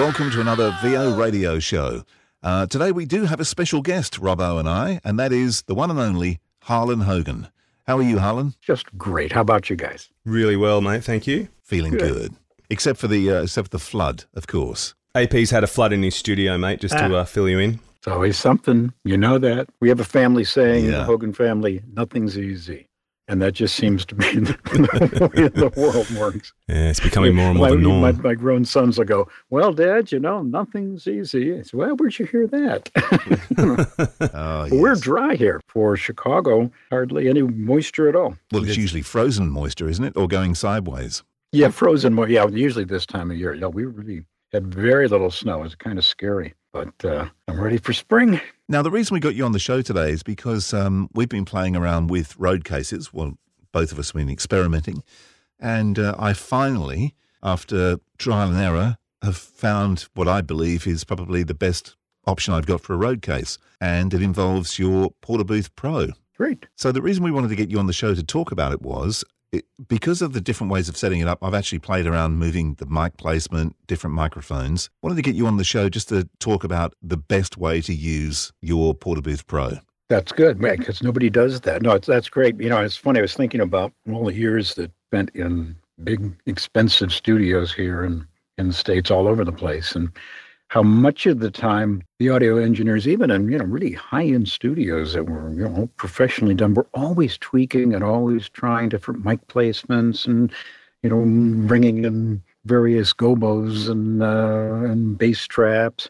Welcome to another VO radio show. Uh, today we do have a special guest, Robbo and I, and that is the one and only Harlan Hogan. How are you, Harlan? Just great. How about you guys? Really well, mate. Thank you. Feeling good. Except for the uh, except for the flood, of course. AP's had a flood in his studio, mate, just to Ah. uh, fill you in. It's always something. You know that. We have a family saying, Yeah. the Hogan family, nothing's easy. And that just seems to be the way the world works. Yeah, it's becoming more and more my, the norm. My, my grown sons will go, Well, Dad, you know, nothing's easy. I said, Well, where'd you hear that? Oh, We're dry here. For Chicago, hardly any moisture at all. Well, it's usually frozen moisture, isn't it, or going sideways? Yeah, frozen. mo- Yeah, usually this time of year. Yeah, we really had very little snow. It's kind of scary. But uh, I'm ready for spring. Now, the reason we got you on the show today is because um, we've been playing around with road cases. Well, both of us have been experimenting. And uh, I finally, after trial and error, have found what I believe is probably the best option I've got for a road case. And it involves your Porta Booth Pro. Great. So the reason we wanted to get you on the show to talk about it was because of the different ways of setting it up. I've actually played around moving the mic placement, different microphones. Wanted to get you on the show just to talk about the best way to use your Porta Booth Pro. That's good, man, because nobody does that. No, that's great. You know, it's funny. I was thinking about all the years that spent in big, expensive studios here in, in the States, all over the place, and how much of the time the audio engineers, even in, you know, really high end studios that were, you know, professionally done, were always tweaking and always trying different mic placements and, you know, bringing in various gobos and, uh, and bass traps.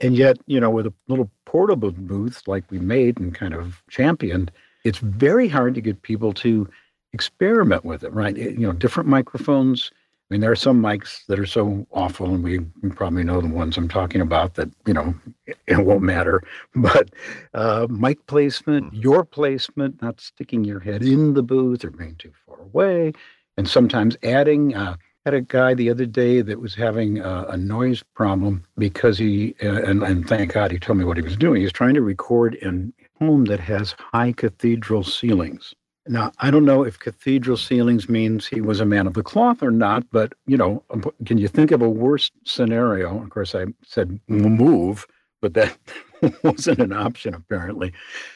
And yet, you know, with a little portable booth like we made and kind of championed, it's very hard to get people to experiment with it, right? You know, different microphones. I mean, there are some mics that are so awful, and we, we probably know the ones I'm talking about that, you know, it, it won't matter. But uh, mic placement, your placement, not sticking your head in the booth or being too far away, and sometimes adding. Uh, had a guy the other day that was having a, a noise problem because he, uh, and, and thank God he told me what he was doing. He was trying to record in a home that has high cathedral ceilings. Now, I don't know if cathedral ceilings means he was a man of the cloth or not, but, you know, um, can you think of a worse scenario? Of course, I said move, but that wasn't an option apparently.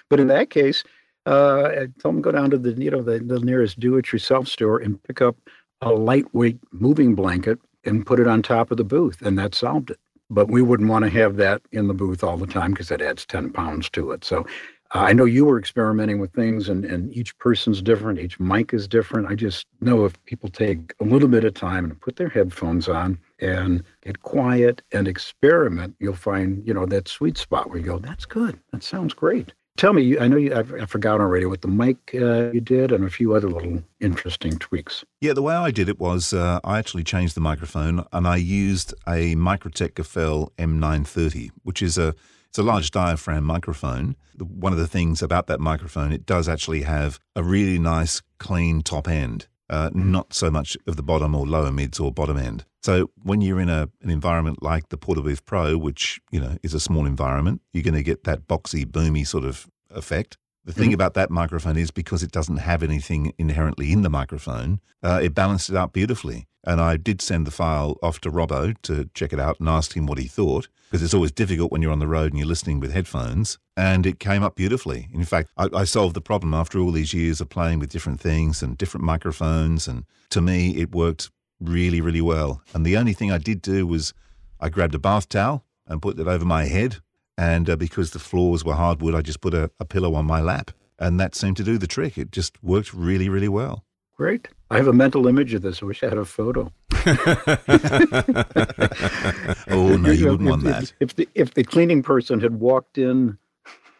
But in that case, uh, I told him go down to the, you know, the, the nearest do-it-yourself store and pick up a lightweight moving blanket and put it on top of the booth, and that solved it. But we wouldn't want to have that in the booth all the time because it adds 10 pounds to it. So I know you were experimenting with things, and, and each person's different, each mic is different. I just know if people take a little bit of time and put their headphones on and get quiet and experiment, you'll find, you know, that sweet spot where you go, that's good. That sounds great. Tell me, I know you, I've, I forgot already what the mic uh, you did and a few other little interesting tweaks. Yeah, the way I did it was uh, I actually changed the microphone and I used a Microtech Gefell M930, which is a it's a large diaphragm microphone. One of the things about that microphone, it does actually have a really nice, clean top end, uh, not so much of the bottom or lower mids or bottom end. So when you're in a, an environment like the Porta Booth Pro, which you know is a small environment, you're going to get that boxy, boomy sort of effect. The thing about that microphone is because it doesn't have anything inherently in the microphone, uh, it balanced it out beautifully. And I did send the file off to Robbo to check it out and asked him what he thought, because it's always difficult when you're on the road and you're listening with headphones. And it came up beautifully. In fact, I, I solved the problem after all these years of playing with different things and different microphones. And to me, it worked really, really well. And the only thing I did do was I grabbed a bath towel and put it over my head. And uh, because the floors were hardwood, I just put a, a pillow on my lap. And that seemed to do the trick. It just worked really, really well. great. I have a mental image of this. I wish I had a photo. Oh no, you know, wouldn't want if, that. If the if the cleaning person had walked in,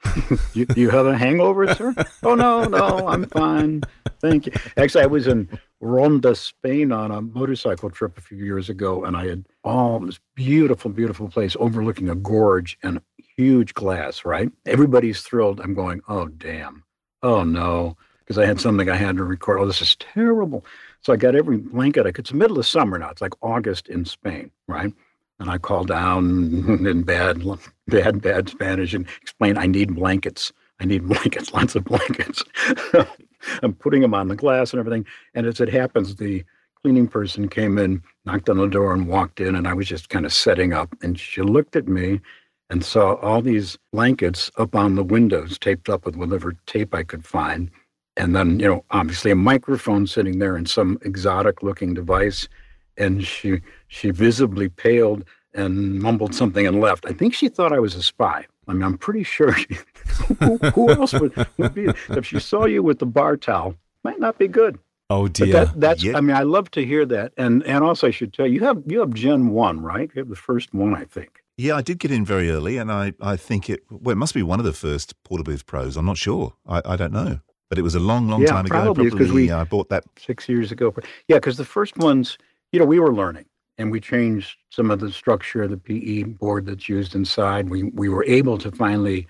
you, you have a hangover, sir? Oh no, no, I'm fine, thank you. Actually, I was in Ronda, Spain, on a motorcycle trip a few years ago, and I had all this beautiful, beautiful place overlooking a gorge and huge glass. Right, everybody's thrilled. I'm going, oh damn, oh no, because I had something I had to record. Oh, this is terrible. So I got every blanket I could. It's the middle of summer now. It's like August in Spain, right? And I called down in bad, bad, bad Spanish and explained I need blankets. I need blankets, lots of blankets. I'm putting them on the glass and everything. And as it happens, the cleaning person came in, knocked on the door, and walked in. And I was just kind of setting up. And she looked at me and saw all these blankets up on the windows, taped up with whatever tape I could find. And then, you know, obviously a microphone sitting there and some exotic looking device. And she she visibly paled and mumbled something and left. I think she thought I was a spy. I mean, I'm pretty sure. She, who, who else would, would be? If she saw you with the bar towel, might not be good. Oh But dear. that, that's. Yeah. I mean, I love to hear that. And and also, I should tell you, you have you have Gen One, right? You have the first one, I think. Yeah, I did get in very early, and I, I think it well, it must be one of the first Porta Booth Pros. I'm not sure. I, I don't know, but it was a long, long Yeah, time ago. probably, we- uh, I bought that. six years ago. Yeah, because the first ones, you know, we were learning and we changed some of the structure of the PE board that's used inside. We we were able to finally,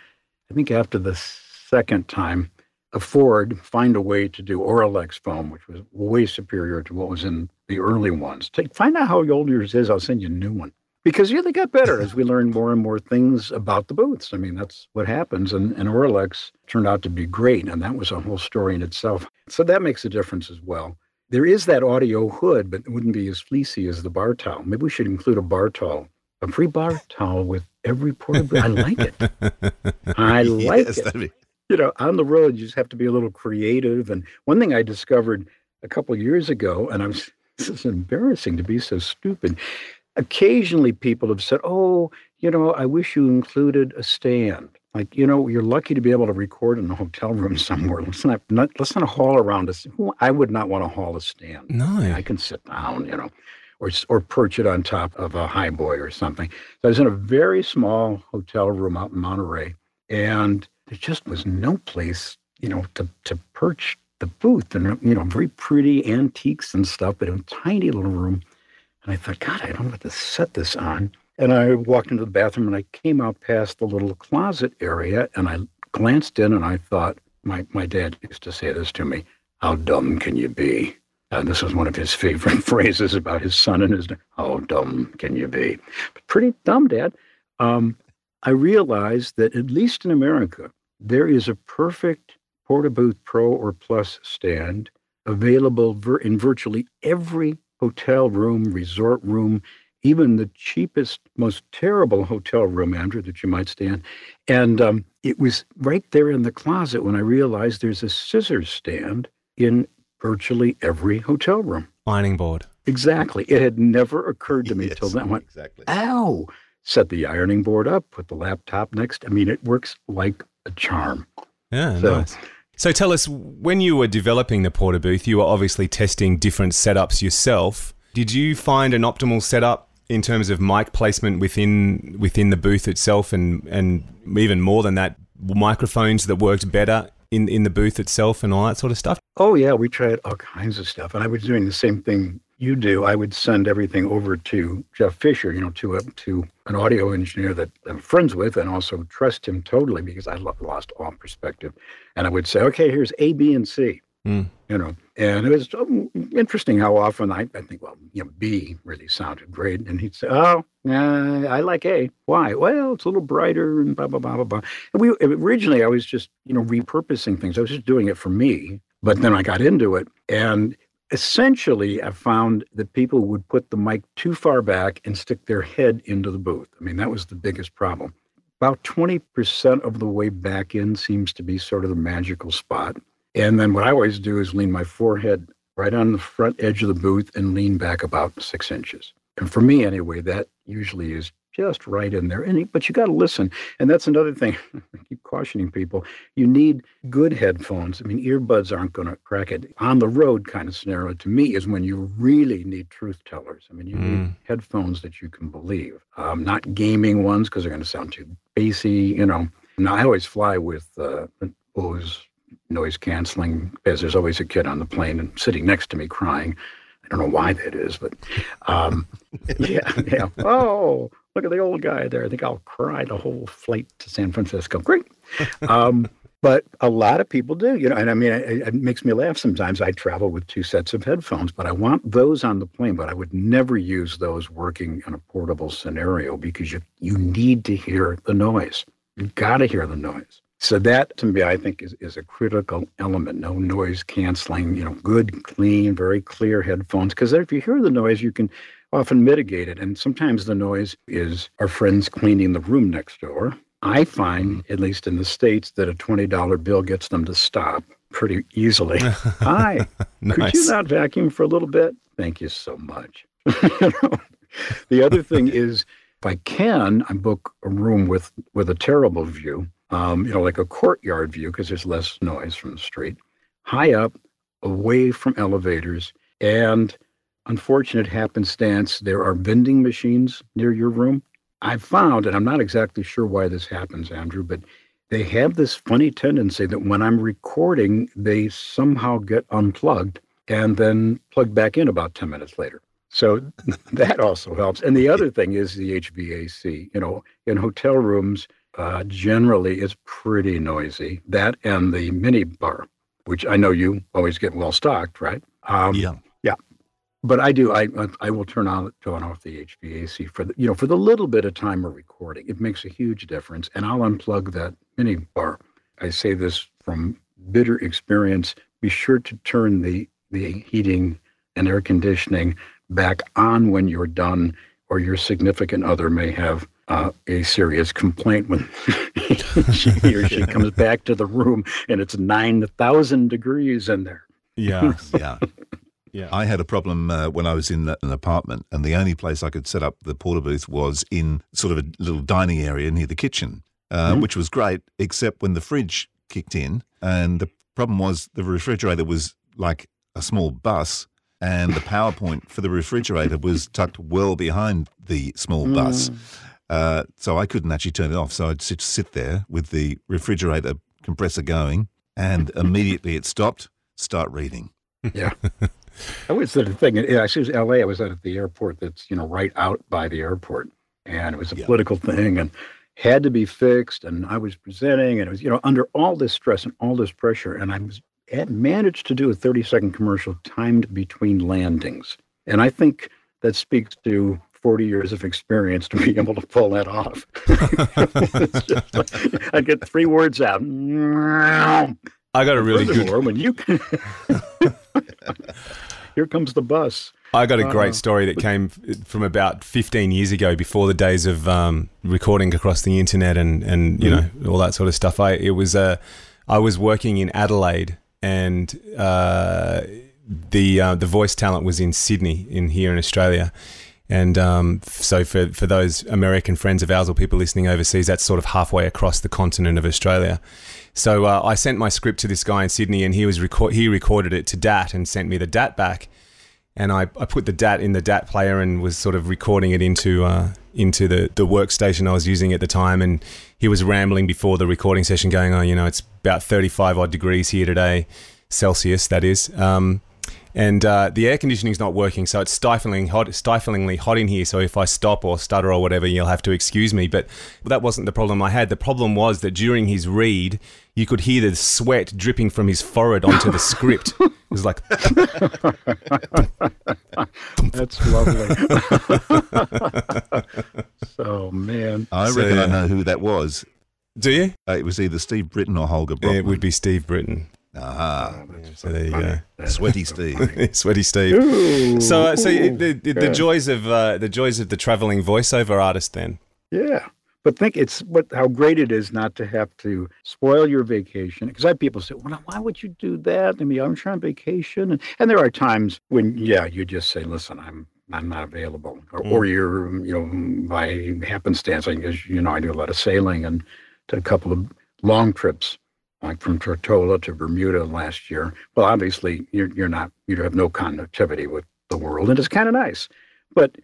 I think after the second time, afford find a way to do Auralex foam, which was way superior to what was in the early ones. Take find out how old yours is. I'll send you a new one. Because yeah, they got better as we learned more and more things about the booths. I mean, that's what happens. And, and Auralex turned out to be great. And that was a whole story in itself. So that makes a difference as well. There is that audio hood, but it wouldn't be as fleecy as the bar towel. Maybe we should include a bar towel, a free bar towel with every portable. I like it. I like yes, it. be, You know, on the road, you just have to be a little creative. And one thing I discovered a couple years ago, and I was, this is embarrassing to be so stupid. Occasionally, people have said, "Oh, you know, I wish you included a stand." Like, you know, you're lucky to be able to record in a hotel room somewhere. Let's not, not let's not haul around us. I would not want to haul a stand. no. I can sit down, you know, or or perch it on top of a high boy or something. So I was in a very small hotel room out in Monterey, and there just was no place, you know, to to perch the booth, and you know, very pretty antiques and stuff, but in a tiny little room. And I thought, God, I don't know what to set this on. And I walked into the bathroom, and I came out past the little closet area, and I glanced in, and I thought, my my dad used to say this to me: "How dumb can you be?" And this was one of his favorite phrases about his son and his. How dumb can you be? But pretty dumb, Dad. Um, I realized that at least in America, there is a perfect Porta Booth Pro or Plus stand available in virtually every hotel room, resort room, even the cheapest, most terrible hotel room, Andrew, that you might stay in. And um, it was right there in the closet when I realized there's a scissors stand in virtually every hotel room. Ironing board. Exactly. It had never occurred to me yes, till then. I went, exactly. ow, set the ironing board up, put the laptop next. I mean, it works like a charm. Yeah, So- nice. So tell us, when you were developing the Porta Booth, you were obviously testing different setups yourself. Did you find an optimal setup in terms of mic placement within within the booth itself, and and even more than that, microphones that worked better in in the booth itself, and all that sort of stuff? Oh, yeah, we tried all kinds of stuff. And I was doing the same thing you do. I would send everything over to Jeff Fisher, you know, to a, to an audio engineer that I'm friends with and also trust him totally because I lo- lost all perspective. And I would say, okay, here's A, B, and C. Mm. You know, and it was um, interesting how often I, I think, well, you know, B really sounded great. And he'd say, oh, uh, I like A. Why? Well, it's a little brighter and blah, blah, blah, blah, blah. And we originally, I was just, you know, repurposing things. I was just doing it for me. But then I got into it. And essentially, I found that people would put the mic too far back and stick their head into the booth. I mean, that was the biggest problem. About 20% of the way back in seems to be sort of the magical spot. And then what I always do is lean my forehead right on the front edge of the booth and lean back about six inches. And for me, anyway, that usually is just right in there. And but you got to listen, and that's another thing. I keep cautioning people: you need good headphones. I mean, earbuds aren't going to crack it. On the road kind of scenario to me is when you really need truth tellers. I mean, you need headphones that you can believe, um, not gaming ones because they're going to sound too bassy. You know. Now I always fly with uh, Bose noise canceling because there's always a kid on the plane and sitting next to me crying. I don't know why that is, but um, yeah, yeah. Oh, look at the old guy there. I think I'll cry the whole flight to San Francisco. Great. Um, but a lot of people do, you know, and I mean, it, it makes me laugh sometimes. I travel with two sets of headphones, but I want those on the plane, but I would never use those working in a portable scenario because you, you need to hear the noise. You've got to hear the noise. So that to me, I think is, is a critical element. No noise canceling, you know, good, clean, very clear headphones. Because if you hear the noise, you can often mitigated. And sometimes the noise is our friends cleaning the room next door. I find, at least in the States, that a $20 bill gets them to stop pretty easily. Hi, could you not vacuum for a little bit? Thank you so much. You know? The other thing is, if I can, I book a room with with a terrible view, um, you know, like a courtyard view, because there's less noise from the street, high up, away from elevators, and unfortunate happenstance, there are vending machines near your room. I've found, and I'm not exactly sure why this happens, Andrew, but they have this funny tendency that when I'm recording, they somehow get unplugged and then plugged back in about 10 minutes later. So that also helps. And the other thing is the HVAC. You know, in hotel rooms, uh, generally it's pretty noisy. That and the mini bar, which I know you always get well stocked, right? Um, Yeah. But I do. I I will turn on turn off the HVAC for the you know for the little bit of time we're recording. It makes a huge difference, and I'll unplug that mini bar. I say this from bitter experience. Be sure to turn the the heating and air conditioning back on when you're done, or your significant other may have uh, a serious complaint when he or she comes back to the room and it's nine thousand degrees in there. Yeah. Yeah. Yeah. I had a problem uh, when I was in an apartment, and the only place I could set up the porta booth was in sort of a little dining area near the kitchen, uh, which was great, except when the fridge kicked in. And the problem was the refrigerator was like a small bus, and the power point for the refrigerator was tucked well behind the small bus. Uh, so I couldn't actually turn it off. So I'd sit, sit there with the refrigerator compressor going, and immediately it stopped, start reading. Yeah. I was at a thing. Actually, was L.A. I was at the airport that's you know right out by the airport, and it was a Yeah. political thing and had to be fixed. And I was presenting, and it was you know under all this stress and all this pressure, and I was had managed to do a thirty second commercial timed between landings, and I think that speaks to. 40 years of experience to be able to pull that off. Like, I'd get three words out. I got a really good when you here comes the bus. I got a Uh, great story that came from about 15 years ago, before the days of um, recording across the internet and, and you know all that sort of stuff. I it was uh, I was working in Adelaide, and uh, the uh, the voice talent was in Sydney, in here in Australia. And um, so, for, for those American friends of ours or people listening overseas, that's sort of halfway across the continent of Australia. So uh, I sent my script to this guy in Sydney, and he was record- he recorded it to DAT and sent me the DAT back and I, I put the DAT in the DAT player and was sort of recording it into uh, into the, the workstation I was using at the time. And he was rambling before the recording session, going, "Oh, you know, it's about thirty five odd degrees here today, Celsius, that is." Um, and uh, the air conditioning's not working, so it's stifling hot, stiflingly hot in here. So if I stop or stutter or whatever, you'll have to excuse me. But that wasn't the problem I had. The problem was that during his read, you could hear the sweat dripping from his forehead onto the script. It was like That's lovely. so man, I So, reckon I know who that was. Do you? Uh, it was either Steve Britton or Holger Brockman. It would be Steve Britton. Ah, So there you go. sweaty Steve. Sweaty Steve. Ooh, So, uh, so ooh, the, the, the yeah. joys of uh, the joys of the traveling voiceover artist. Then, yeah. But think it's what how great it is not to have to spoil your vacation. Because I have people say, "Well, why would you do that?" I mean, I'm trying on vacation, and, and there are times when, yeah, you just say, "Listen, I'm I'm not available, or, or you're you know by happenstance. I guess you know I do a lot of sailing and did a couple of long trips, like from Tortola to Bermuda last year. Well, obviously you're you're not you have no connectivity with the world, and it's kind of nice. But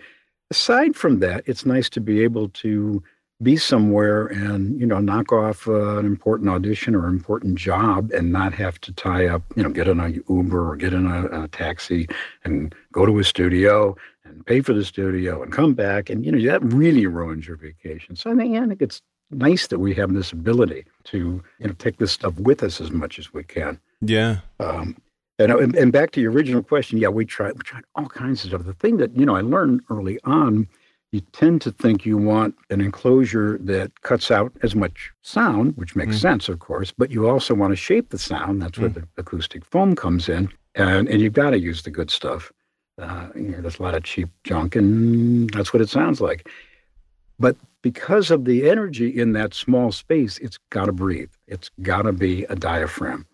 aside from that, it's nice to be able to be somewhere and you know knock off uh, an important audition or important job and not have to tie up you know get in a uber or get in a, a, taxi and go to a studio and pay for the studio and come back and you know that really ruins your vacation so i think, yeah, I think it's nice that we have this ability to you know take this stuff with us as much as we can Yeah. um, and, and back to your original question, yeah, we tried we tried all kinds of stuff. The thing that you know I learned early on, you tend to think you want an enclosure that cuts out as much sound, which makes sense, of course, but you also want to shape the sound. That's where the acoustic foam comes in, and and you've got to use the good stuff. Uh, you know, there's a lot of cheap junk, and that's what it sounds like. But because of the energy in that small space, it's got to breathe. It's got to be a diaphragm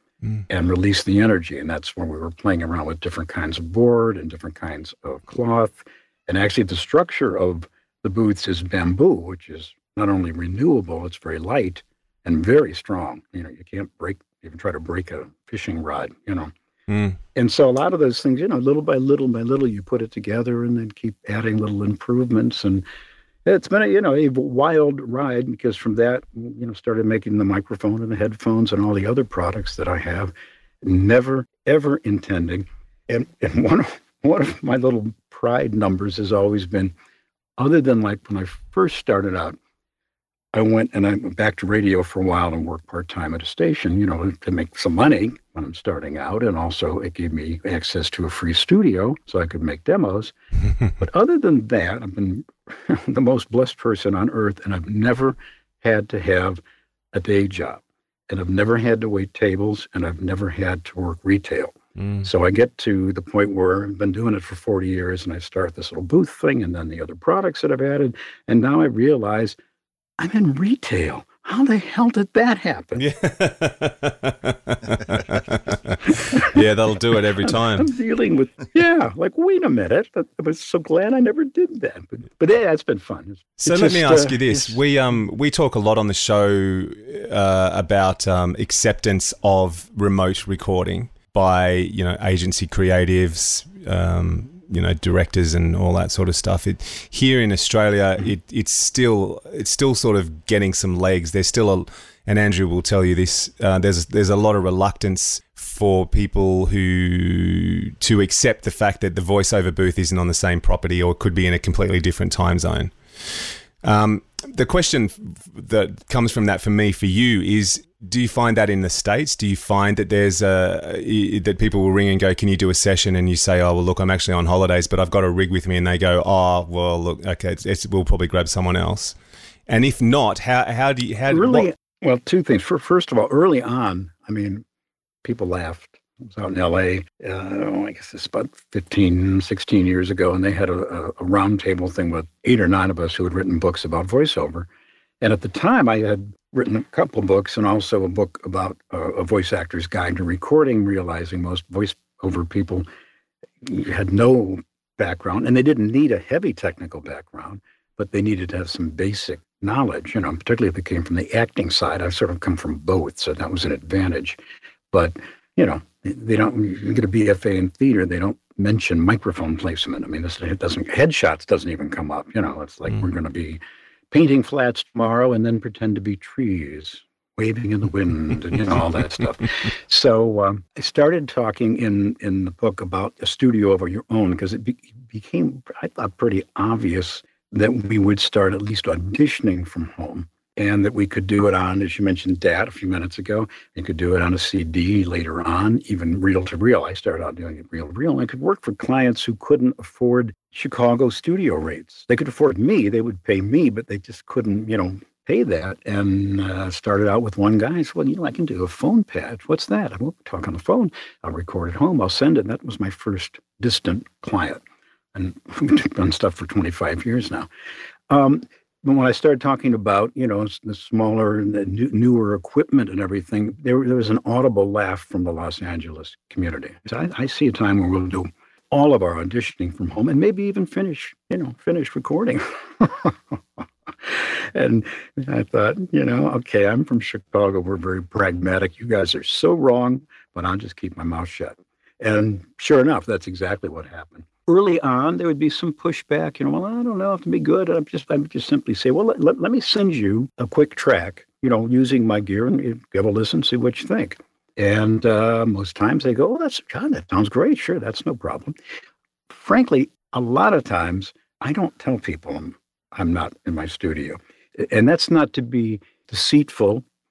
and release the energy. And that's when we were playing around with different kinds of board and different kinds of cloth. And actually, the structure of the booths is bamboo, which is not only renewable, it's very light and very strong. You know, you can't break, even try to break a fishing rod, you know. Mm. And so a lot of those things, you know, little by little by little, you put it together and then keep adding little improvements. And it's been a, you know, a wild ride because from that, you know, started making the microphone and the headphones and all the other products that I have, never ever intending. And, and one of, one of my little pride numbers has always been, other than like when I first started out, I went and I went back to radio for a while and worked part time at a station, you know, to make some money when I'm starting out. And also it gave me access to a free studio so I could make demos. but other than that, I've been the most blessed person on earth and I've never had to have a day job. And I've never had to wait tables and I've never had to work retail. Mm. So I get to the point where I've been doing it for 40 years and I start this little booth thing and then the other products that I've added. And now I realize I'm in retail. How the hell did that happen? yeah, they'll do it every time. I'm dealing with, yeah, like, wait a minute. I was so glad I never did that. But, but yeah, it's been fun. It's- So it's let me ask uh, you this: we um we talk a lot on the show uh, about um, acceptance of remote recording by you know agency creatives, um, you know directors, and all that sort of stuff. It here in Australia, it it's still it's still sort of getting some legs. There's still a and Andrew will tell you this. Uh, there's there's a lot of reluctance for people who to accept the fact that the voiceover booth isn't on the same property or could be in a completely different time zone. Um, the question that comes from that for me, for you, is: Do you find that in the states? Do you find that there's a that people will ring and go, "Can you do a session?" And you say, "Oh, well, look, I'm actually on holidays, but I've got a rig with me," and they go, "Oh, well, look, okay, it's, it's, we'll probably grab someone else." And if not, how how do you how really what- well two things For, first of all early on i mean people laughed i was out in la uh, i guess it's about 15 16 years ago and they had a, a, a round table thing with eight or nine of us who had written books about voiceover and at the time i had written a couple books and also a book about uh, a voice actor's guide to recording realizing most voiceover people had no background and they didn't need a heavy technical background but they needed to have some basic knowledge, you know, particularly if it came from the acting side. I've sort of come from both, so that was an advantage. But, you know, they don't, you get a BFA in theater, they don't mention microphone placement. I mean, this it doesn't, headshots doesn't even come up, you know, it's like we're going to be painting flats tomorrow and then pretend to be trees waving in the wind and you know all that stuff. So um, i started talking in in the book about a studio of your own because it be, became i thought pretty obvious that we would start at least auditioning from home and that we could do it on, as you mentioned, DAT a few minutes ago. You could do it on a CD later on, even reel to reel. I started out doing it reel to reel. and I could work for clients who couldn't afford Chicago studio rates. They could afford me, they would pay me, but they just couldn't, you know, pay that. And uh, started out with one guy. I said, well, you know, I can do a phone patch. What's that? I won't talk on the phone. I'll record at home. I'll send it. And That was my first distant client and we've done stuff for 25 years now. Um, when I started talking about, you know, the smaller and the new, newer equipment and everything, there, there was an audible laugh from the Los Angeles community. So I, I see a time where we'll do all of our auditioning from home and maybe even finish, you know, finish recording. and I thought, you know, okay, I'm from Chicago. We're very pragmatic. You guys are so wrong, but I'll just keep my mouth shut. And sure enough, that's exactly what happened. Early on, there would be some pushback. You know, well, I don't know if to be good. I'm just, I would just simply say, well, let, let, let me send you a quick track. You know, using my gear and give a listen, see what you think. And uh, most times they go, oh, that's John, that sounds great. Sure, that's no problem. Frankly, a lot of times I don't tell people I'm, I'm not in my studio. And that's not to be deceitful.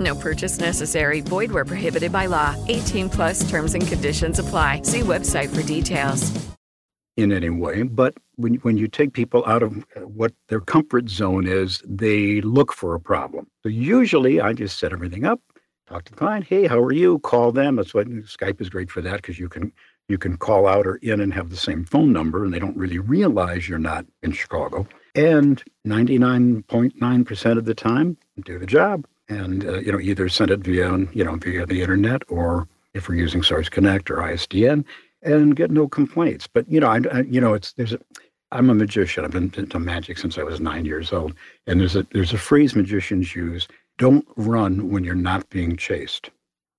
No purchase necessary. Void where prohibited by law. 18 plus terms and conditions apply. See website for details. in any way. But when, when you take people out of uh, what their comfort zone is, they look for a problem. So usually I just set everything up, talk to the client, hey, how are you? Call them. That's what Skype is great for that because you can you can call out or in and have the same phone number and they don't really realize you're not in Chicago. And 99.9% of the time, do the job. And uh, you know, either send it via you know via the internet or if we're using Source Connect or ISDN, and get no complaints. But you know, I, I you know, it's there's a I'm a magician. I've been into magic since I was nine years old, and there's a there's a phrase magicians use: "Don't run when you're not being chased."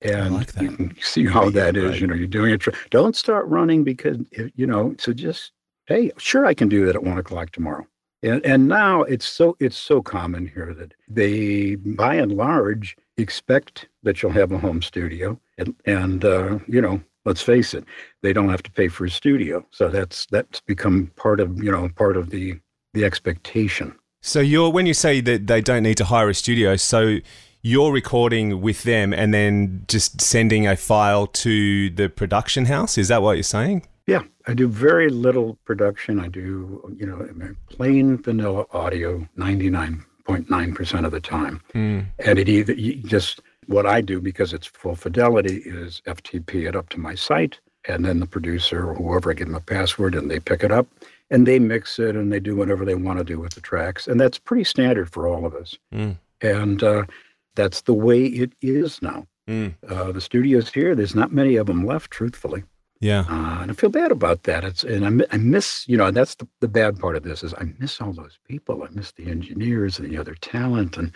And you can see how that is. You know, you're doing it. tr- Don't start running because you know. So just hey, sure, I can do that at one o'clock tomorrow. And and now it's so it's so common here that they, by and large, expect that you'll have a home studio, and and uh, you know, let's face it, they don't have to pay for a studio, so that's that's become part of you know part of the the expectation. So you're when you say that they don't need to hire a studio, so you're recording with them and then just sending a file to the production house. Is that what you're saying? Yeah, I do very little production. I do, you know, plain vanilla audio 99.9% of the time. Hmm. And it either just what I do because it's full fidelity is FTP it up to my site, and then the producer or whoever I give them a password and they pick it up and they mix it and they do whatever they want to do with the tracks. And that's pretty standard for all of us. Mm. And uh, that's the way it is now. Mm. Uh, the studios here, there's not many of them left, truthfully. Yeah. Uh, and I feel bad about that. It's and I, I miss, you know, that's the, the bad part of this is I miss all those people. I miss the engineers and the other talent. And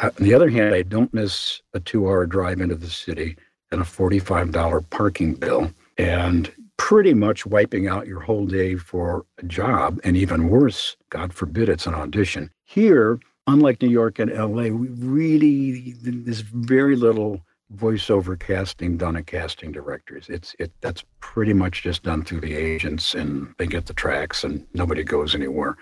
uh, on the other hand, I don't miss a two-hour drive into the city and a forty-five dollar parking bill, and pretty much wiping out your whole day for a job. And even worse, God forbid, it's an audition. Here, unlike New York and L.A., we really there's very little voiceover casting done at casting directors. It's it that's pretty much just done through the agents and they get the tracks and nobody goes anywhere.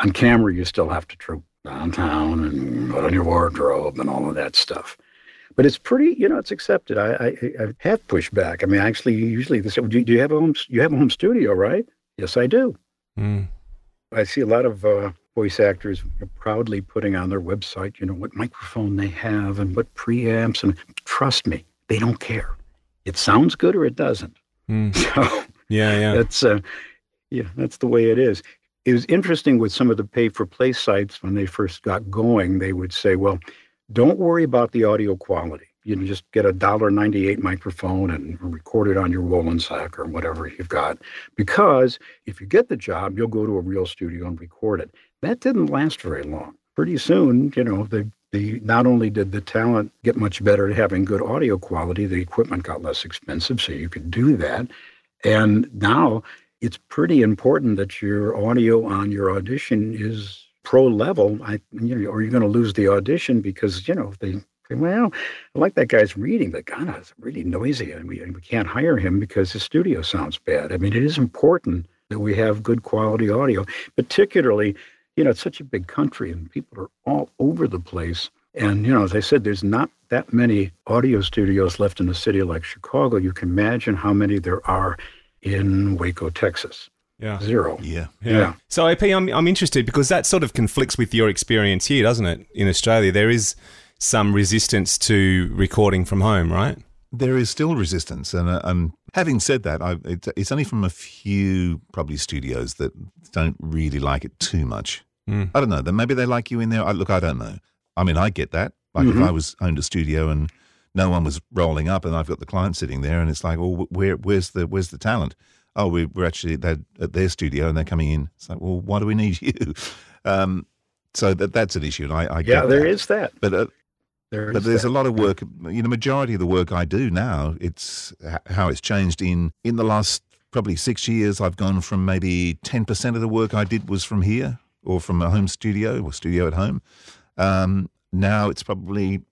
On camera you still have to troop downtown and put on your wardrobe and all of that stuff. But it's pretty, you know, it's accepted. I I, I have pushed back. I mean, actually, usually they say, "Do do you have a home? You have a home studio, right?" Yes, I do. Mm. I see a lot of uh, voice actors are proudly putting on their website, you know, what microphone they have and what preamps. And trust me, they don't care. It sounds good or it doesn't. Mm. So Yeah, yeah. that's uh, yeah, that's the way it is. It was interesting with some of the pay-for-play sites when they first got going. They would say, "Well, don't worry about the audio quality. You can just get a dollar ninety-eight microphone and record it on your woolen sack or whatever you've got. Because if you get the job, you'll go to a real studio and record it." That didn't last very long. Pretty soon, you know, the the not only did the talent get much better at having good audio quality, the equipment got less expensive, so you could do that. And now it's pretty important that your audio on your audition is pro level, I you know, or you're going to lose the audition because you know they well, I like that guy's reading, but God, it's really noisy, and we, we can't hire him because his studio sounds bad. I mean, it is important that we have good quality audio, particularly, you know, it's such a big country and people are all over the place. And, you know, as I said, there's not that many audio studios left in a city like Chicago. You can imagine how many there are in Waco, Texas. Yeah. Zero. Yeah. Yeah. So AP, I'm I'm interested because that sort of conflicts with your experience here, doesn't it? In Australia, there is some resistance to recording from home, right? There is still resistance, and uh, um, having said that, I, it, it's only from a few probably studios that don't really like it too much. Mm. I don't know. Then maybe they like you in there. I, look, I don't know. I mean, I get that. Like Mhm. if I was owned a studio and no one was rolling up, and I've got the client sitting there, and it's like, well, where where's the where's the talent? Oh, we, we're actually at their studio and they're coming in. It's like, well, why do we need you? Um, so that that's an issue, and I, I Yeah, there that. is that. But uh, There but there's that. a lot of work. You know, majority of the work I do now, it's how it's changed in in the last probably six years. I've gone from maybe ten percent of the work I did was from here or from a home studio or studio at home. Um, now it's probably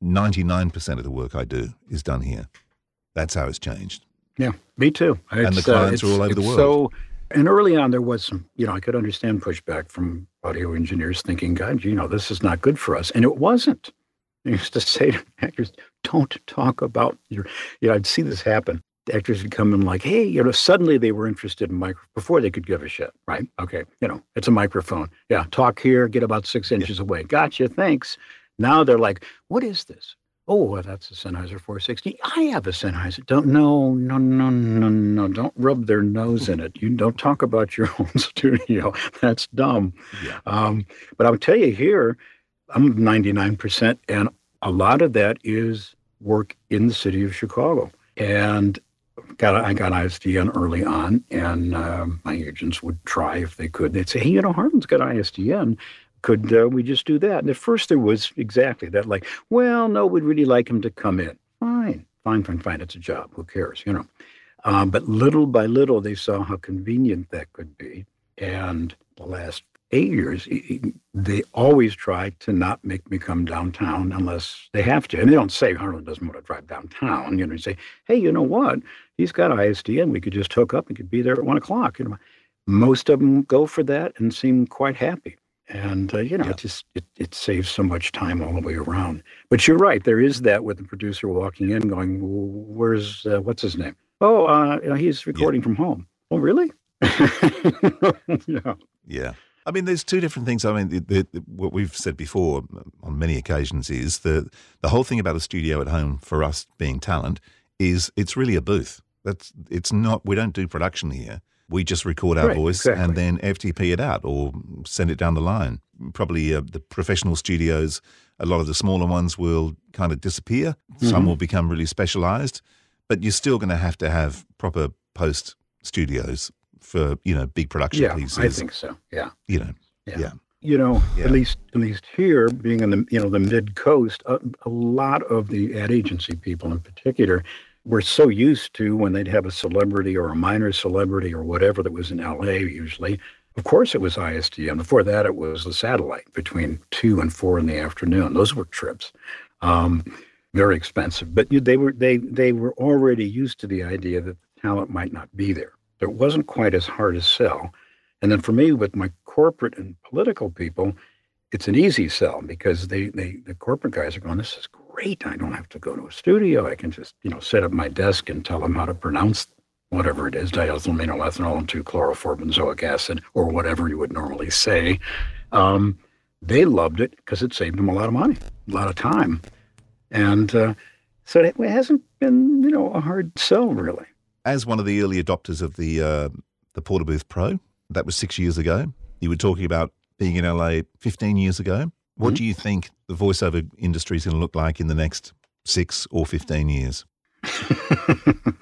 ninety nine percent of the work I do is done here. That's how it's changed. Yeah, me too. And the It's, uh, clients are all over the world. So, and early on, there was some, you know, I could understand pushback from audio engineers thinking, God, you know, this is not good for us. And it wasn't. I used to say to actors, don't talk about your, you know, I'd see this happen. The actors would come in like, hey, you know, suddenly they were interested in micro before they could give a shit, right? Okay, you know, it's a microphone. Yeah, talk here, get about six inches away. Gotcha, thanks. Now they're like, what is this? Oh, well, that's a Sennheiser 460. I have a Sennheiser. Don't no no no no no. Don't rub their nose in it. You don't talk about your own studio. That's dumb. Yeah. Um, but I'll tell you here, I'm 99%, and a lot of that is work in the city of Chicago. And got I got ISDN early on, and um, my agents would try if they could. They'd say, "Hey, you know, Harlan's got ISDN. Could uh, we just do that?" And at first, there was exactly that. Like, well, no, we'd really like him to come in. Fine, fine, fine, fine. It's a job. Who cares? You know. Um, but little by little, they saw how convenient that could be, and the last eight years, they always try to not make me come downtown unless they have to. And they don't say Harlan doesn't want to drive downtown. You know, they say, hey, you know what? He's got ISDN. We could just hook up and could be there at one o'clock. You know, most of them go for that and seem quite happy. And uh, you know, it just it, it saves so much time all the way around. But you're right. There is that with the producer walking in, going, "Where's uh, what's his name? Oh, uh, you know, he's recording from home. Oh, really? yeah. Yeah. I mean, there's two different things. I mean, the, the, the- what we've said before on many occasions is the the whole thing about a studio at home for us being talent is it's really a booth. That's it's not. We don't do production here. We just record our Right, voice exactly. and then FTP it out or send it down the line. Probably uh, the professional studios, a lot of the smaller ones will kind of disappear. Some Mhm. will become really specialized, but you're still going to have to have proper post studios for you know big production Yeah, pieces. I think so. Yeah. You know, Yeah. yeah. you know, Yeah. at least at least here, being in the you know the mid coast, a, a lot of the ad agency people in particular were so used to when they'd have a celebrity or a minor celebrity or whatever that was in L.A. Usually, of course, it was ISDN. Before that, it was the satellite between two and four in the afternoon. Those were trips. Um, very expensive, but you, they were they they were already used to the idea that the talent might not be there. It wasn't quite as hard to sell. And then for me, with my corporate and political people, it's an easy sell because they, they the corporate guys are going, this is great. I don't have to go to a studio. I can just, you know, set up my desk and tell them how to pronounce whatever it is, diethylminolethanol and 2-chloroforbenzoic acid, or whatever you would normally say. Um, they loved it because it saved them a lot of money, a lot of time. And uh, so it hasn't been, you know, a hard sell, really. As one of the early adopters of the uh, the Portabooth Pro, that was six years ago. You were talking about being in LA 15 years ago. What do you think the voiceover industry is going to look like in the next six or 15 years?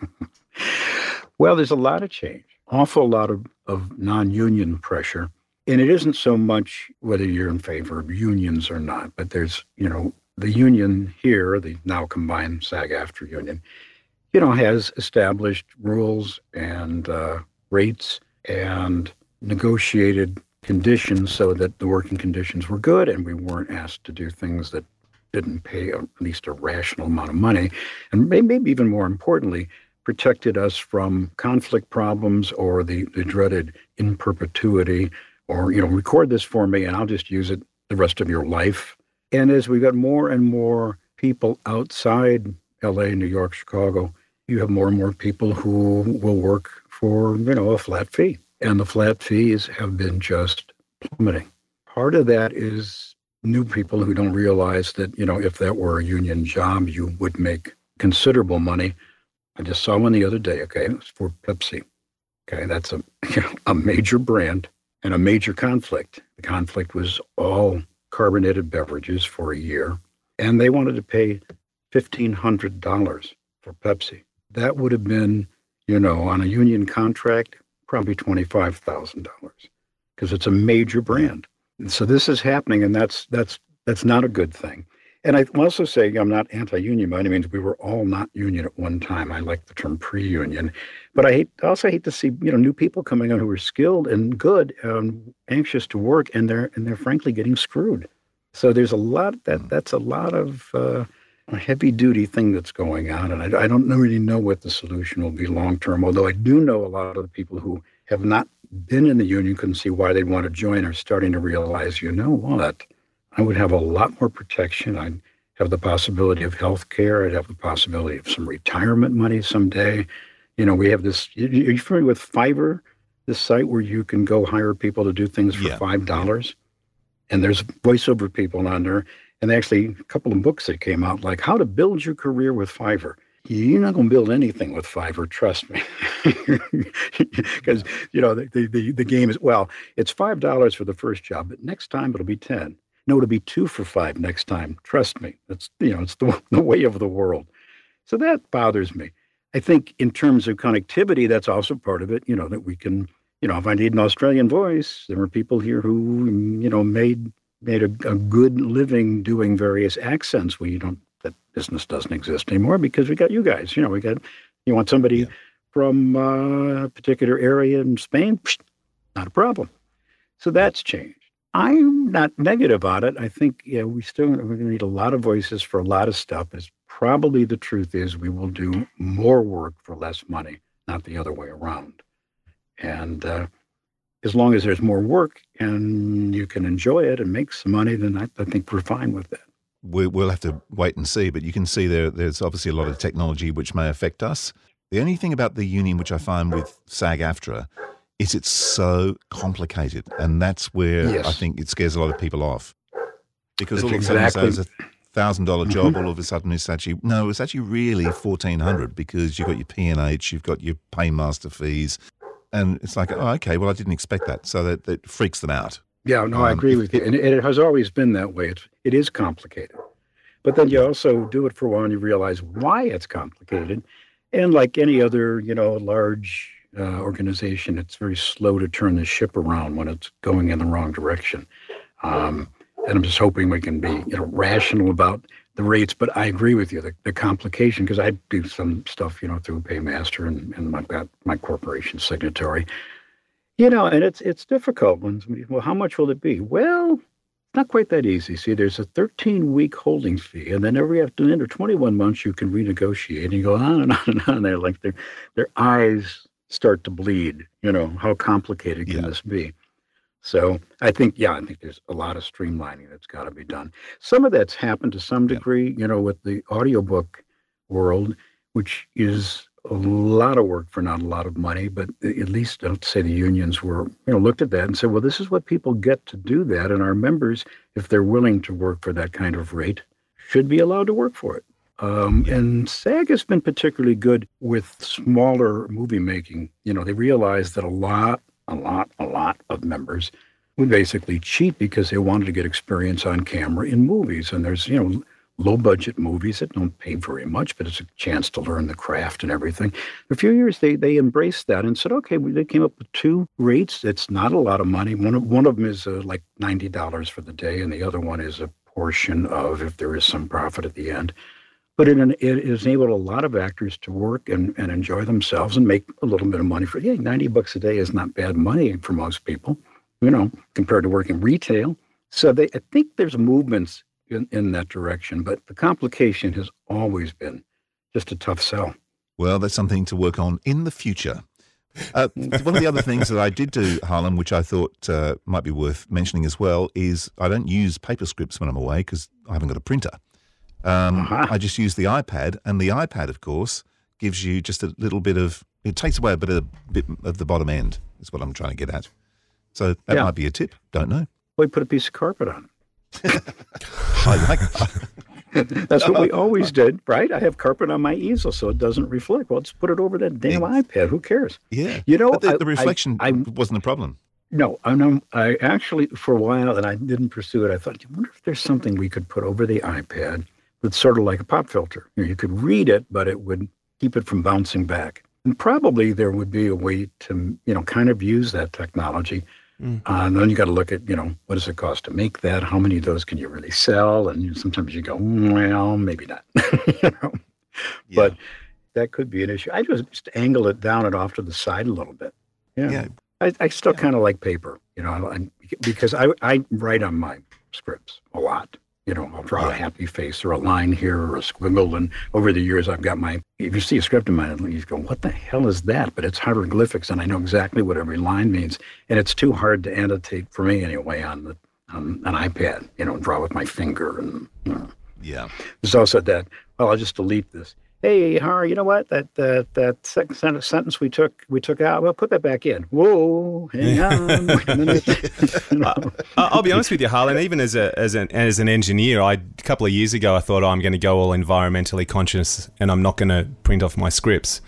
Well, there's a lot of change, awful lot of, of non union pressure. And it isn't so much whether you're in favor of unions or not, but there's, you know, the union here, the now combined SAG-AFTRA union, you know, has established rules and uh, rates and negotiated conditions so that the working conditions were good and we weren't asked to do things that didn't pay at least a rational amount of money. And maybe even more importantly, protected us from conflict problems or the, the dreaded in perpetuity or, you know, record this for me and I'll just use it the rest of your life. And as we got more and more people outside LA, New York, Chicago, you have more and more people who will work for, you know, a flat fee. And the flat fees have been just plummeting. Part of that is new people who don't realize that, you know, if that were a union job, you would make considerable money. I just saw one the other day, okay? It was for Pepsi. Okay, that's a, you know, a major brand and a major conflict. The conflict was all carbonated beverages for a year, and they wanted to pay $1,500 for Pepsi. That would have been, you know, on a union contract, probably $25,000 because it's a major brand. And so this is happening, and that's that's that's not a good thing. And I also say I'm not anti-union by any means. We were all not union at one time. I like the term pre-union, but I, hate, also hate to see you know new people coming on who are skilled and good, and anxious to work, and they're and they're frankly getting screwed. So there's a lot that that's a lot of uh, a heavy duty thing that's going on, and I, I don't really know what the solution will be long term. Although I do know a lot of the people who have not been in the union couldn't see why they'd want to join are starting to realize, you know what I would have a lot more protection. I'd have the possibility of health care. I'd have the possibility of some retirement money someday. You know, we have this. Are you familiar with Fiverr, this site where you can go hire people to do things for five dollars? And there's voiceover people on there. And actually, a couple of books that came out, like How to Build Your Career with Fiverr. You're not going to build anything with Fiverr, trust me. Because, you know, the, the, the game is, well, it's $5 for the first job, but next time it'll be 10 no, it'll be two for five next time. Trust me. It's you know, it's the, the way of the world. So that bothers me. I think in terms of connectivity, that's also part of it. You know, that we can, you know, if I need an Australian voice, there are people here who, you know, made made a, a good living doing various accents. We don't that business doesn't exist anymore because we got you guys. You know, we got you want somebody yeah. from uh, a particular area in Spain, Psh, not a problem. So that's changed. I'm not negative on it. I think yeah, we still we're going to need a lot of voices for a lot of stuff. Is probably the truth is we will do more work for less money, not the other way around. And uh, as long as there's more work and you can enjoy it and make some money, then I, I think we're fine with that. We, we'll have to wait and see, but you can see there there's obviously a lot of technology which may affect us. The only thing about the union which I find with SAG-AFTRA is it's so complicated, and that's where yes. I think it scares a lot of people off. Because that's all of a sudden, exactly. it's a thousand dollar mm-hmm. job. Mm-hmm. All of a sudden, it's actually no, it's actually really fourteen hundred because you've got your P and H, you've got your paymaster fees, and it's like, oh, okay, well, I didn't expect that, so that, that freaks them out. Yeah, no, um, I agree with you, and it, it has always been that way. It's it is complicated, but then you also do it for a while and you realize why it's complicated, and like any other, you know, large uh, organization, it's very slow to turn the ship around when it's going in the wrong direction. Um, and I'm just hoping we can be you know rational about the rates. But I agree with you, the, the complication because I do some stuff you know through Paymaster and, and I've got my corporation signatory. You know, and it's it's difficult when well, how much will it be? Well, it's not quite that easy. See, there's a 13 week holding fee, and then every after the end of 21 months, you can renegotiate and you go on and on and on. They're like their their eyes start to bleed. You know, how complicated can yeah. this be? So I think, yeah, I think there's a lot of streamlining that's got to be done. Some of that's happened to some degree, you know, with the audiobook world, which is a lot of work for not a lot of money. But at least I'd say the unions were, you know, looked at that and said, well, this is what people get to do that, and our members, if they're willing to work for that kind of rate, should be allowed to work for it. Um, and SAG has been particularly good with smaller movie making. You know, they realized that a lot, a lot, a lot of members would basically cheat because they wanted to get experience on camera in movies. And there's, you know, low budget movies that don't pay very much, but it's a chance to learn the craft and everything. a few years, they they embraced that and said, okay, we, they came up with two rates. It's not a lot of money. One of, one of them is uh, like $90 for the day, and the other one is a portion of if there is some profit at the end but it, it has enabled a lot of actors to work and, and enjoy themselves and make a little bit of money for yeah 90 bucks a day is not bad money for most people you know, compared to working retail. So they, I think there's movements in, in that direction, but the complication has always been just a tough sell. Well, that's something to work on in the future. Uh, one of the other things that I did do, Harlan, which I thought uh, might be worth mentioning as well, is I don't use paper scripts when I'm away because I haven't got a printer. Um, Uh-huh. I just use the iPad, and the iPad, of course, gives you just a little bit of. It takes away a bit of bit of the bottom end. Is what I'm trying to get at. So that Yeah. might be a tip. Don't know. We put a piece of carpet on I like. That's what we always did, right? I have carpet on my easel so it doesn't reflect. Well, just put it over that damn iPad. Who cares? Yeah, You know, but the, I- the I- reflection I- wasn't a problem. No, I know. I actually, for a while, and I didn't pursue it. I thought, I wonder if there's something we could put over the iPad that's sort of like a pop filter. You, know, you could read it, but it would keep it from bouncing back. And probably there would be a way to, you know, kind of use that technology. Mm. Uh, and then you got to look at, you know, what does it cost to make that? How many of those can you really sell? And you know, sometimes you go, "Mm, well, maybe not. you know? But that could be an issue. I just, just angle it down and off to the side a little bit. Yeah. Yeah. I, I still kind of like paper, you know, I, because I, I write on my scripts a lot. You know, I'll draw a happy face or a line here or a squiggle. And over the years, I've got my, if you see a script of mine, you go, what the hell is that? But it's hieroglyphics and I know exactly what every line means. And it's too hard to annotate for me anyway on the on an iPad, you know, draw with my finger. And you know. Yeah. there's also that, well, I'll just delete this. Hey, Har, you know what? That that that second sentence we took we took out. Well, put that back in. Whoa, hang on. wait a minute. You know? I'll be honest with you, Harlan. Even as a as an as an engineer, I a couple of years ago I thought oh, I'm going to go all environmentally conscious and I'm not going to print off my scripts.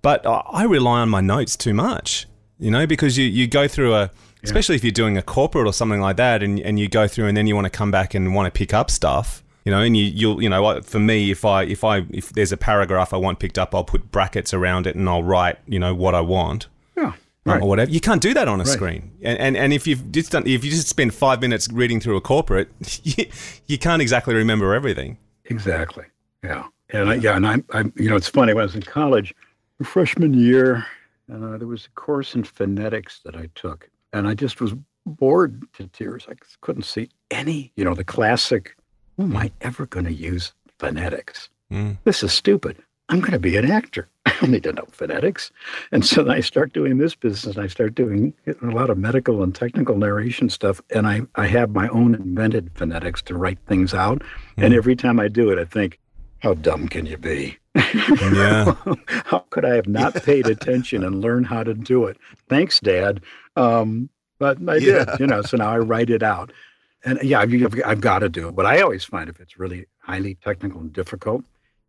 But I I rely on my notes too much, you know, because you, you go through a, especially if you're doing a corporate or something like that, and, and you go through and then you want to come back and want to pick up stuff, you know, and you you'll you know for me if I if I if there's a paragraph I want picked up, I'll put brackets around it and I'll write you know what I want Yeah, right. or whatever. You can't do that on a Right. screen. And, and and if you've just done, if you just spend five minutes reading through a corporate, you, you can't exactly remember everything. Exactly. Yeah. And I, yeah, and I, I, you know, it's funny. When I was in college, freshman year, uh, there was a course in phonetics that I took, and I just was bored to tears. I couldn't see any, you know, the classic. Who am I ever going to use phonetics? Mm. This is stupid. I'm going to be an actor. I don't need to know phonetics. And so I start doing this business and I start doing a lot of medical and technical narration stuff. And I, I have my own invented phonetics to write things out. And every time I do it, I think, how dumb can you be? Yeah. how could I have not paid attention and learned how to do it? Thanks, Dad. Um, but I Yeah. did, you know, so now I write it out. And yeah, I've, I've, got to do it. But I always find if it's really highly technical and difficult,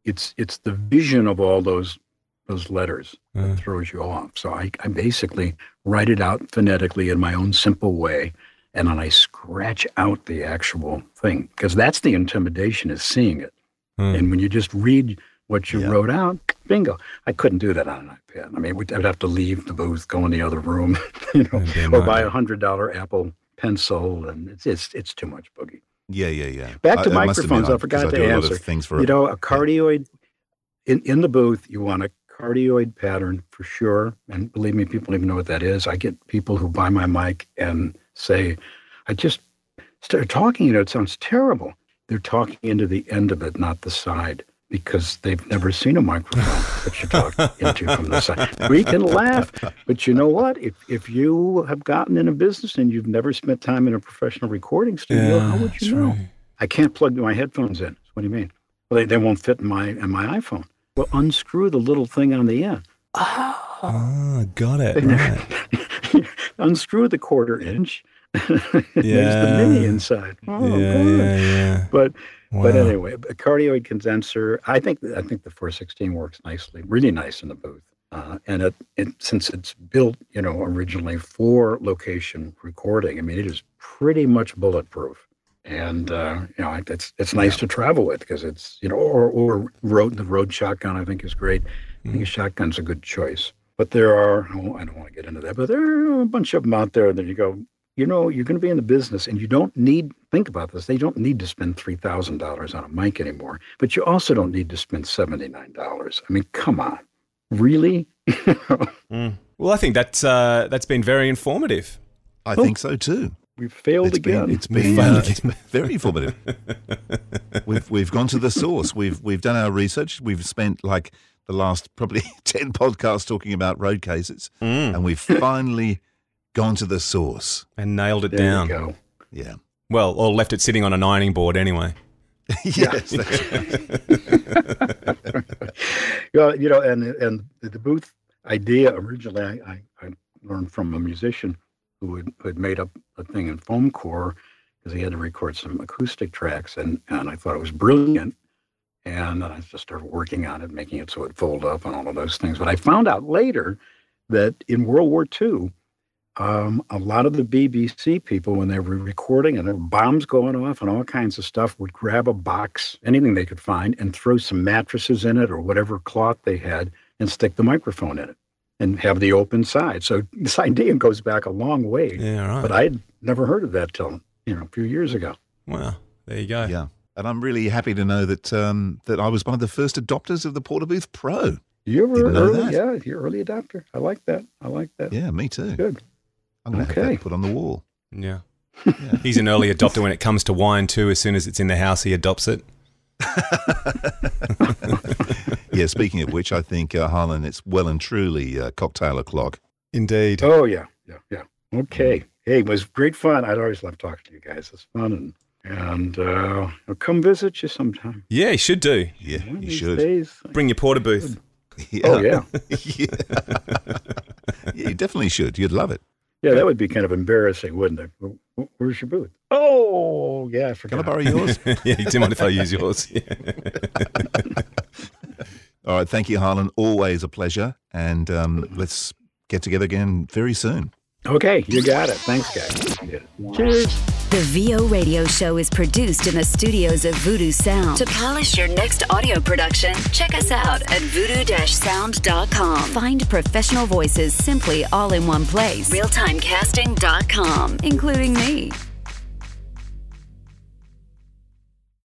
it's it's the vision of all those those letters that throws you off. So I, I basically write it out phonetically in my own simple way, and then I scratch out the actual thing because that's the intimidation is seeing it. And when you just read what you wrote out, bingo. I couldn't do that on an iPad. I mean, we'd- I'd have to leave the booth, go in the other room, you know, That'd be a or buy a hundred dollar Apple pencil, and it's it's it's too much boogie. Yeah, yeah, yeah. Back to I- I microphones. I, 'cause forgot to lot answer. things for you know, a cardioid in, in the booth. You want a cardioid pattern for sure, and believe me, people even know what that is. I get people who buy my mic and say, "I just started talking. You know, it sounds terrible." They're talking into the end of it, not the side. Because they've never seen a microphone that you talk into from the side. We can laugh, but you know what? If if you have gotten in a business and you've never spent time in a professional recording studio, how would you know? I can't plug my headphones in. What do you mean? Well, they, they won't fit in my in my iPhone. Well, unscrew the little thing on the end. Oh, Ah, got it. Right. unscrew the quarter inch. There's the mini inside. Oh, yeah, good. yeah, yeah. But but anyway, a cardioid condenser. I think I think the 416 works nicely, really nice in the booth. Uh, and it, it since it's built, you know, originally for location recording. I mean, it is pretty much bulletproof. And uh, you know, it's it's nice to travel with because it's you know, or or Rode the Rode shotgun I think is great. I think a shotgun's a good choice. But there are oh, I don't want to get into that, but there are a bunch of them out there that you go, you know, you're going to be in the business and you don't need, think about this, they don't need to spend $3,000 on a mic anymore, but you also don't need to spend $79. I mean, come on. Really? Well, I think that's uh, that's been very informative. I Oh. think so too. We've failed It's again. been, it's been uh, it's been very informative. we've we've gone to the source. We've we've done our research. We've spent like the last probably ten podcasts talking about road cases, Mm. and we've finally gone to the source and nailed it There down. you go. Yeah. Well, or left it sitting on an ironing board anyway. yes. that's Well, you know, and and the booth idea originally, I, I, I learned from a musician who had, who had made up a thing in foam core because he had to record some acoustic tracks, and and I thought it was brilliant. And I just started working on it, making it so it fold up and all of those things. But I found out later that in World War II, um, a lot of the BBC people, when they were recording and there were bombs going off and all kinds of stuff, would grab a box, anything they could find, and throw some mattresses in it or whatever cloth they had and stick the microphone in it and have the open side. So this idea goes back a long way. Yeah, right. But I had never heard of that till you know a few years ago. Wow, there you go. Yeah. And I'm really happy to know that um, that I was one of the first adopters of the Porta Booth Pro. You were early, yeah, you're early adopter. I like that. I like that. Yeah, me too. Good. I'm going to have Okay. that put on the wall. Yeah. He's an early adopter when it comes to wine too. As soon as it's in the house, he adopts it. Yeah, speaking of which, I think, uh, Harlan, it's well and truly uh, cocktail o'clock. Indeed. Oh yeah, yeah, yeah. Okay. Hey, it was great fun. I'd always love talking to you guys. It's fun and and uh, I'll come visit you sometime. Yeah, you should do. Yeah, One you should. days. Bring your porta booth. Oh yeah. yeah. yeah, you definitely should. You'd love it. Yeah, that would be kind of embarrassing, wouldn't it? Wh- wh- Where's your booth? Oh, yeah, I forgot. Can I borrow yours? yeah, do you mind if I use yours? Yeah. All right. Thank you, Harlan. Always a pleasure. And um, let's get together again very soon. Okay, you got it. Thanks, guys. Cheers. The VO Radio Show is produced in the studios of Voodoo Sound. To polish your next audio production, check us out at voodoo-sound.com. Find professional voices simply all in one place. Realtimecasting.com, including me.